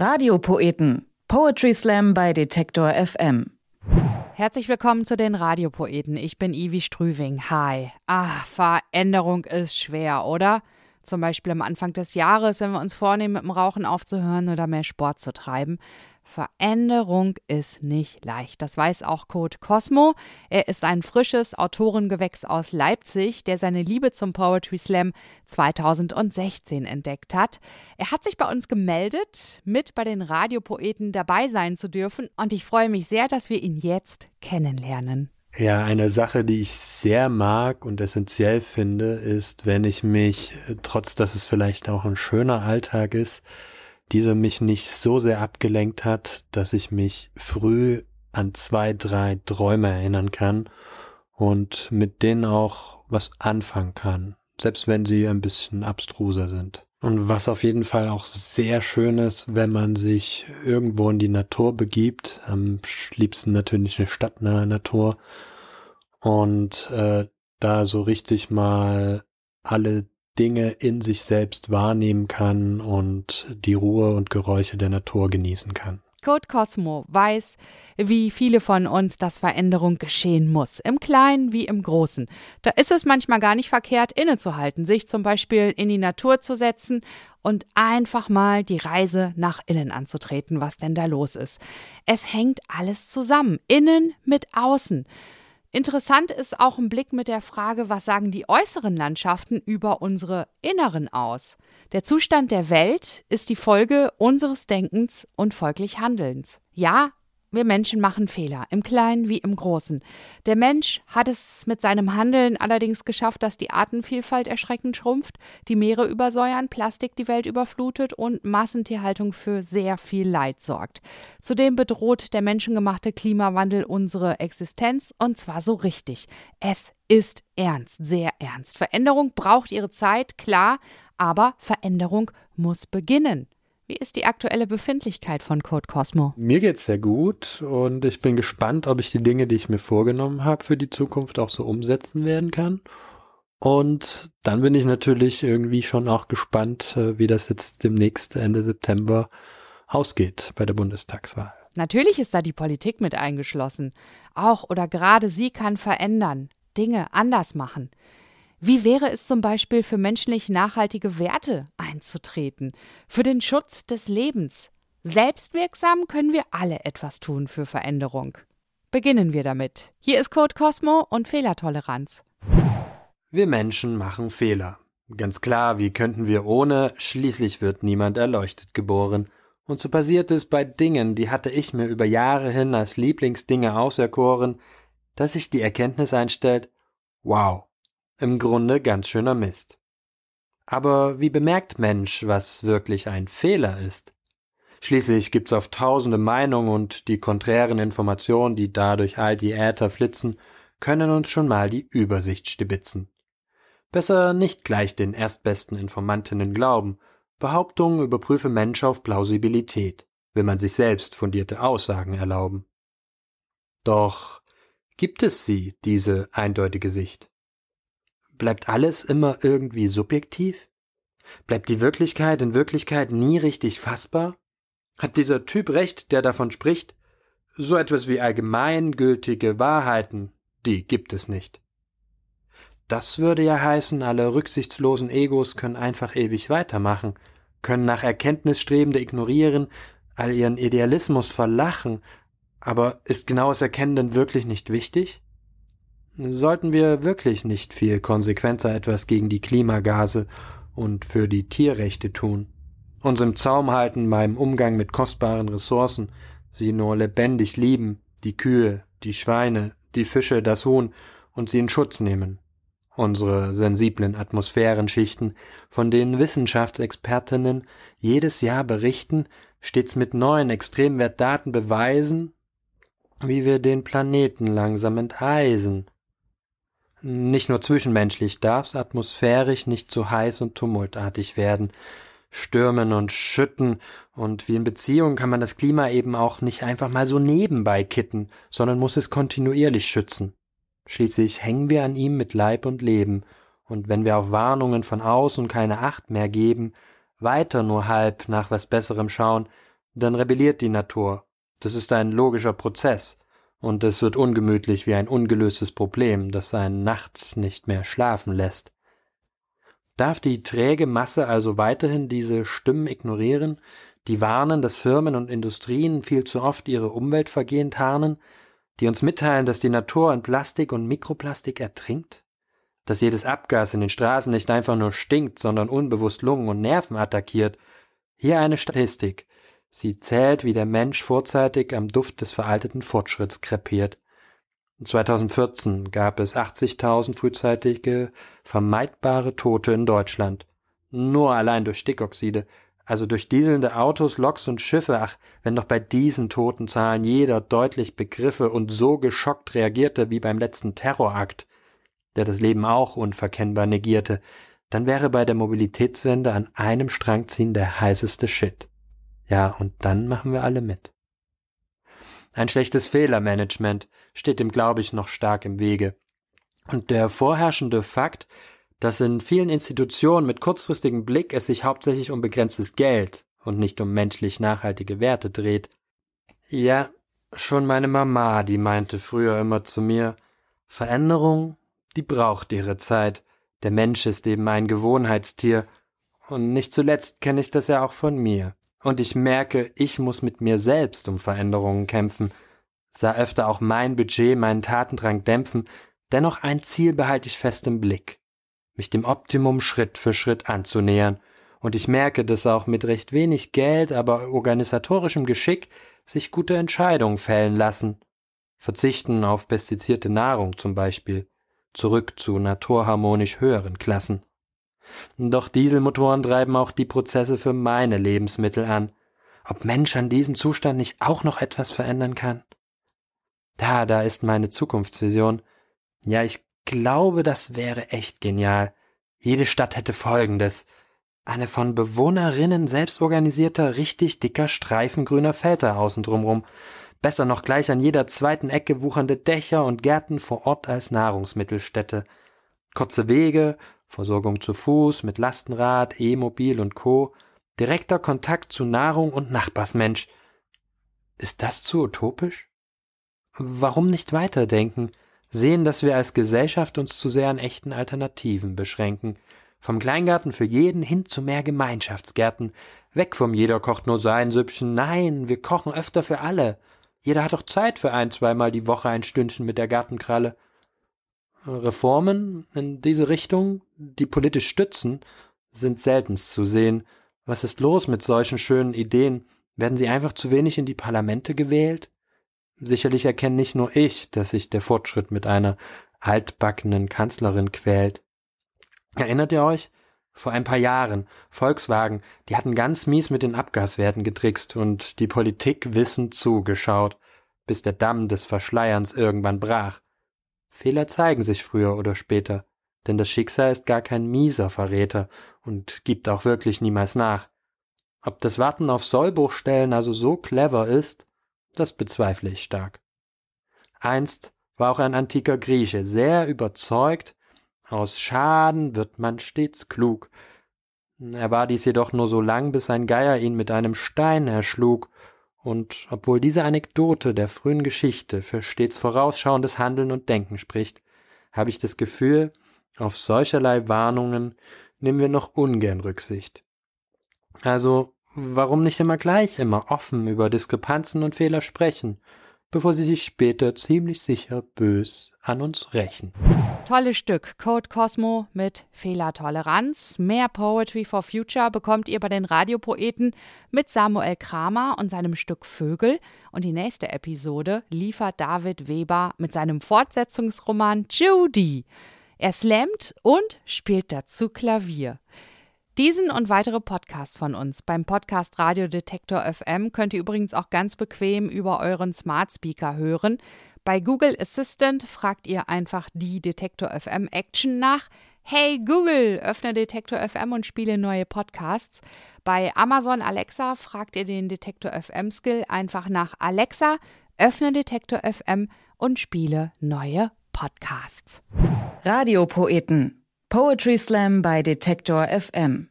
Radiopoeten. Poetry Slam bei Detektor FM. Herzlich willkommen zu den Radiopoeten. Ich bin Ivi Strüving. Hi. Ah, Veränderung ist schwer, oder? Zum Beispiel am Anfang des Jahres, wenn wir uns vornehmen, mit dem Rauchen aufzuhören oder mehr Sport zu treiben. Veränderung ist nicht leicht. Das weiß auch Code Cosmo. Er ist ein frisches Autorengewächs aus Leipzig, der seine Liebe zum Poetry Slam 2016 entdeckt hat. Er hat sich bei uns gemeldet, mit bei den Radiopoeten dabei sein zu dürfen und ich freue mich sehr, dass wir ihn jetzt kennenlernen. Ja, eine Sache, die ich sehr mag und essentiell finde, ist, wenn ich mich, trotz dass es vielleicht auch ein schöner Alltag ist, dieser mich nicht so sehr abgelenkt hat, dass ich mich früh an zwei, drei Träume erinnern kann und mit denen auch was anfangen kann, selbst wenn sie ein bisschen abstruser sind. Und was auf jeden Fall auch sehr schön ist, wenn man sich irgendwo in die Natur begibt, am liebsten natürlich eine stadtnahe Natur und äh, da so richtig mal alle Dinge in sich selbst wahrnehmen kann und die Ruhe und Geräusche der Natur genießen kann. Code Cosmo weiß, wie viele von uns, dass Veränderung geschehen muss, im Kleinen wie im Großen. Da ist es manchmal gar nicht verkehrt, innezuhalten, sich zum Beispiel in die Natur zu setzen und einfach mal die Reise nach innen anzutreten, was denn da los ist. Es hängt alles zusammen, innen mit außen. Interessant ist auch ein Blick mit der Frage, was sagen die äußeren Landschaften über unsere inneren aus? Der Zustand der Welt ist die Folge unseres Denkens und folglich Handelns. Ja, wir Menschen machen Fehler, im Kleinen wie im Großen. Der Mensch hat es mit seinem Handeln allerdings geschafft, dass die Artenvielfalt erschreckend schrumpft, die Meere übersäuern, Plastik die Welt überflutet und Massentierhaltung für sehr viel Leid sorgt. Zudem bedroht der menschengemachte Klimawandel unsere Existenz und zwar so richtig. Es ist ernst, sehr ernst. Veränderung braucht ihre Zeit, klar, aber Veränderung muss beginnen. Wie ist die aktuelle Befindlichkeit von Code Cosmo? Mir geht's sehr gut und ich bin gespannt, ob ich die Dinge, die ich mir vorgenommen habe, für die Zukunft auch so umsetzen werden kann. Und dann bin ich natürlich irgendwie schon auch gespannt, äh, wie das jetzt demnächst Ende September ausgeht bei der Bundestagswahl. Natürlich ist da die Politik mit eingeschlossen. Auch oder gerade sie kann verändern, Dinge anders machen. Wie wäre es zum Beispiel für menschlich nachhaltige Werte einzutreten, für den Schutz des Lebens? Selbstwirksam können wir alle etwas tun für Veränderung. Beginnen wir damit. Hier ist Code Cosmo und Fehlertoleranz. Wir Menschen machen Fehler. Ganz klar, wie könnten wir ohne? Schließlich wird niemand erleuchtet geboren. Und so passiert es bei Dingen, die hatte ich mir über Jahre hin als Lieblingsdinge auserkoren, dass sich die Erkenntnis einstellt, wow, im Grunde ganz schöner Mist. Aber wie bemerkt Mensch, was wirklich ein Fehler ist? Schließlich gibt's auf tausende Meinungen und die konträren Informationen, die dadurch all die Äther flitzen, können uns schon mal die Übersicht stibitzen. Besser nicht gleich den erstbesten Informantinnen glauben. Behauptungen überprüfe Mensch auf Plausibilität, will man sich selbst fundierte Aussagen erlauben. Doch gibt es sie, diese eindeutige Sicht? Bleibt alles immer irgendwie subjektiv? Bleibt die Wirklichkeit in Wirklichkeit nie richtig fassbar? Hat dieser Typ recht, der davon spricht? So etwas wie allgemeingültige Wahrheiten, die gibt es nicht. Das würde ja heißen, alle rücksichtslosen Egos können einfach ewig weitermachen, können nach Erkenntnis Strebende ignorieren, all ihren Idealismus verlachen, aber ist genaues Erkennen denn wirklich nicht wichtig? Sollten wir wirklich nicht viel konsequenter etwas gegen die Klimagase und für die Tierrechte tun? Uns im Zaum halten beim Umgang mit kostbaren Ressourcen, sie nur lebendig lieben, die Kühe, die Schweine, die Fische, das Huhn und sie in Schutz nehmen. Unsere sensiblen Atmosphärenschichten, von denen Wissenschaftsexpertinnen jedes Jahr berichten, stets mit neuen Extremwertdaten beweisen, wie wir den Planeten langsam enteisen. Nicht nur zwischenmenschlich darf's atmosphärisch nicht zu heiß und tumultartig werden. Stürmen und schütten und wie in Beziehungen kann man das Klima eben auch nicht einfach mal so nebenbei kitten, sondern muss es kontinuierlich schützen. Schließlich hängen wir an ihm mit Leib und Leben, und wenn wir auf Warnungen von außen keine Acht mehr geben, weiter nur halb nach was Besserem schauen, dann rebelliert die Natur. Das ist ein logischer Prozess. Und es wird ungemütlich wie ein ungelöstes Problem, das einen nachts nicht mehr schlafen lässt. Darf die träge Masse also weiterhin diese Stimmen ignorieren, die warnen, dass Firmen und Industrien viel zu oft ihre Umweltvergehen tarnen, die uns mitteilen, dass die Natur in Plastik und Mikroplastik ertrinkt? Dass jedes Abgas in den Straßen nicht einfach nur stinkt, sondern unbewusst Lungen und Nerven attackiert? Hier eine Statistik. Sie zählt, wie der Mensch vorzeitig am Duft des veralteten Fortschritts krepiert. 2014 gab es 80.000 frühzeitige vermeidbare Tote in Deutschland. Nur allein durch Stickoxide, also durch dieselnde Autos, Loks und Schiffe. Ach, wenn doch bei diesen Totenzahlen jeder deutlich begriffe und so geschockt reagierte wie beim letzten Terrorakt, der das Leben auch unverkennbar negierte, dann wäre bei der Mobilitätswende an einem Strang ziehen der heißeste Shit. Ja, und dann machen wir alle mit. Ein schlechtes Fehlermanagement steht dem, glaube ich, noch stark im Wege. Und der vorherrschende Fakt, dass in vielen Institutionen mit kurzfristigem Blick es sich hauptsächlich um begrenztes Geld und nicht um menschlich nachhaltige Werte dreht. Ja, schon meine Mama, die meinte früher immer zu mir, Veränderung, die braucht ihre Zeit. Der Mensch ist eben ein Gewohnheitstier. Und nicht zuletzt kenne ich das ja auch von mir. Und ich merke, ich muss mit mir selbst um Veränderungen kämpfen, sah öfter auch mein Budget meinen Tatendrang dämpfen, dennoch ein Ziel behalte ich fest im Blick, mich dem Optimum Schritt für Schritt anzunähern, und ich merke, dass auch mit recht wenig Geld, aber organisatorischem Geschick sich gute Entscheidungen fällen lassen. Verzichten auf pestizierte Nahrung zum Beispiel, zurück zu naturharmonisch höheren Klassen. Doch Dieselmotoren treiben auch die Prozesse für meine Lebensmittel an. Ob Mensch an diesem Zustand nicht auch noch etwas verändern kann? Da, da ist meine Zukunftsvision. Ja, ich glaube, das wäre echt genial. Jede Stadt hätte folgendes. Eine von Bewohnerinnen selbst organisierter, richtig dicker Streifen grüner Felder außen drumrum. Besser noch gleich an jeder zweiten Ecke wuchernde Dächer und Gärten vor Ort als Nahrungsmittelstätte. Kurze Wege, Versorgung zu Fuß, mit Lastenrad, E-Mobil und Co., direkter Kontakt zu Nahrung und Nachbarsmensch. Ist das zu utopisch? Warum nicht weiterdenken, sehen, dass wir als Gesellschaft uns zu sehr an echten Alternativen beschränken, vom Kleingarten für jeden hin zu mehr Gemeinschaftsgärten, weg vom jeder kocht nur sein Süppchen, nein, wir kochen öfter für alle. Jeder hat doch Zeit für ein, zweimal die Woche ein Stündchen mit der Gartenkralle. Reformen in diese Richtung, die politisch stützen, sind seltenst zu sehen. Was ist los mit solchen schönen Ideen? Werden sie einfach zu wenig in die Parlamente gewählt? Sicherlich erkenne nicht nur ich, dass sich der Fortschritt mit einer altbackenen Kanzlerin quält. Erinnert ihr euch? Vor ein paar Jahren, Volkswagen, die hatten ganz mies mit den Abgaswerten getrickst und die Politik wissend zugeschaut, bis der Damm des Verschleierns irgendwann brach. Fehler zeigen sich früher oder später, denn das Schicksal ist gar kein mieser Verräter und gibt auch wirklich niemals nach. Ob das Warten auf Sollbruchstellen also so clever ist, das bezweifle ich stark. Einst war auch ein antiker Grieche sehr überzeugt, aus Schaden wird man stets klug. Er war dies jedoch nur so lang, bis ein Geier ihn mit einem Stein erschlug und obwohl diese Anekdote der frühen Geschichte für stets vorausschauendes Handeln und Denken spricht, habe ich das Gefühl, auf solcherlei Warnungen nehmen wir noch ungern Rücksicht. Also, warum nicht immer gleich immer offen über Diskrepanzen und Fehler sprechen bevor sie sich später ziemlich sicher bös an uns rächen. Tolles Stück, Code Cosmo mit Fehlertoleranz. Mehr Poetry for Future bekommt ihr bei den Radiopoeten mit Samuel Kramer und seinem Stück Vögel. Und die nächste Episode liefert David Weber mit seinem Fortsetzungsroman Judy. Er slammt und spielt dazu Klavier. Diesen und weitere Podcasts von uns beim Podcast Radio Detektor FM könnt ihr übrigens auch ganz bequem über euren Smart Speaker hören. Bei Google Assistant fragt ihr einfach die Detektor FM Action nach. Hey Google, öffne Detektor FM und spiele neue Podcasts. Bei Amazon Alexa fragt ihr den Detektor FM Skill einfach nach Alexa, öffne Detektor FM und spiele neue Podcasts. Radiopoeten. Poetry Slam bei Detektor FM.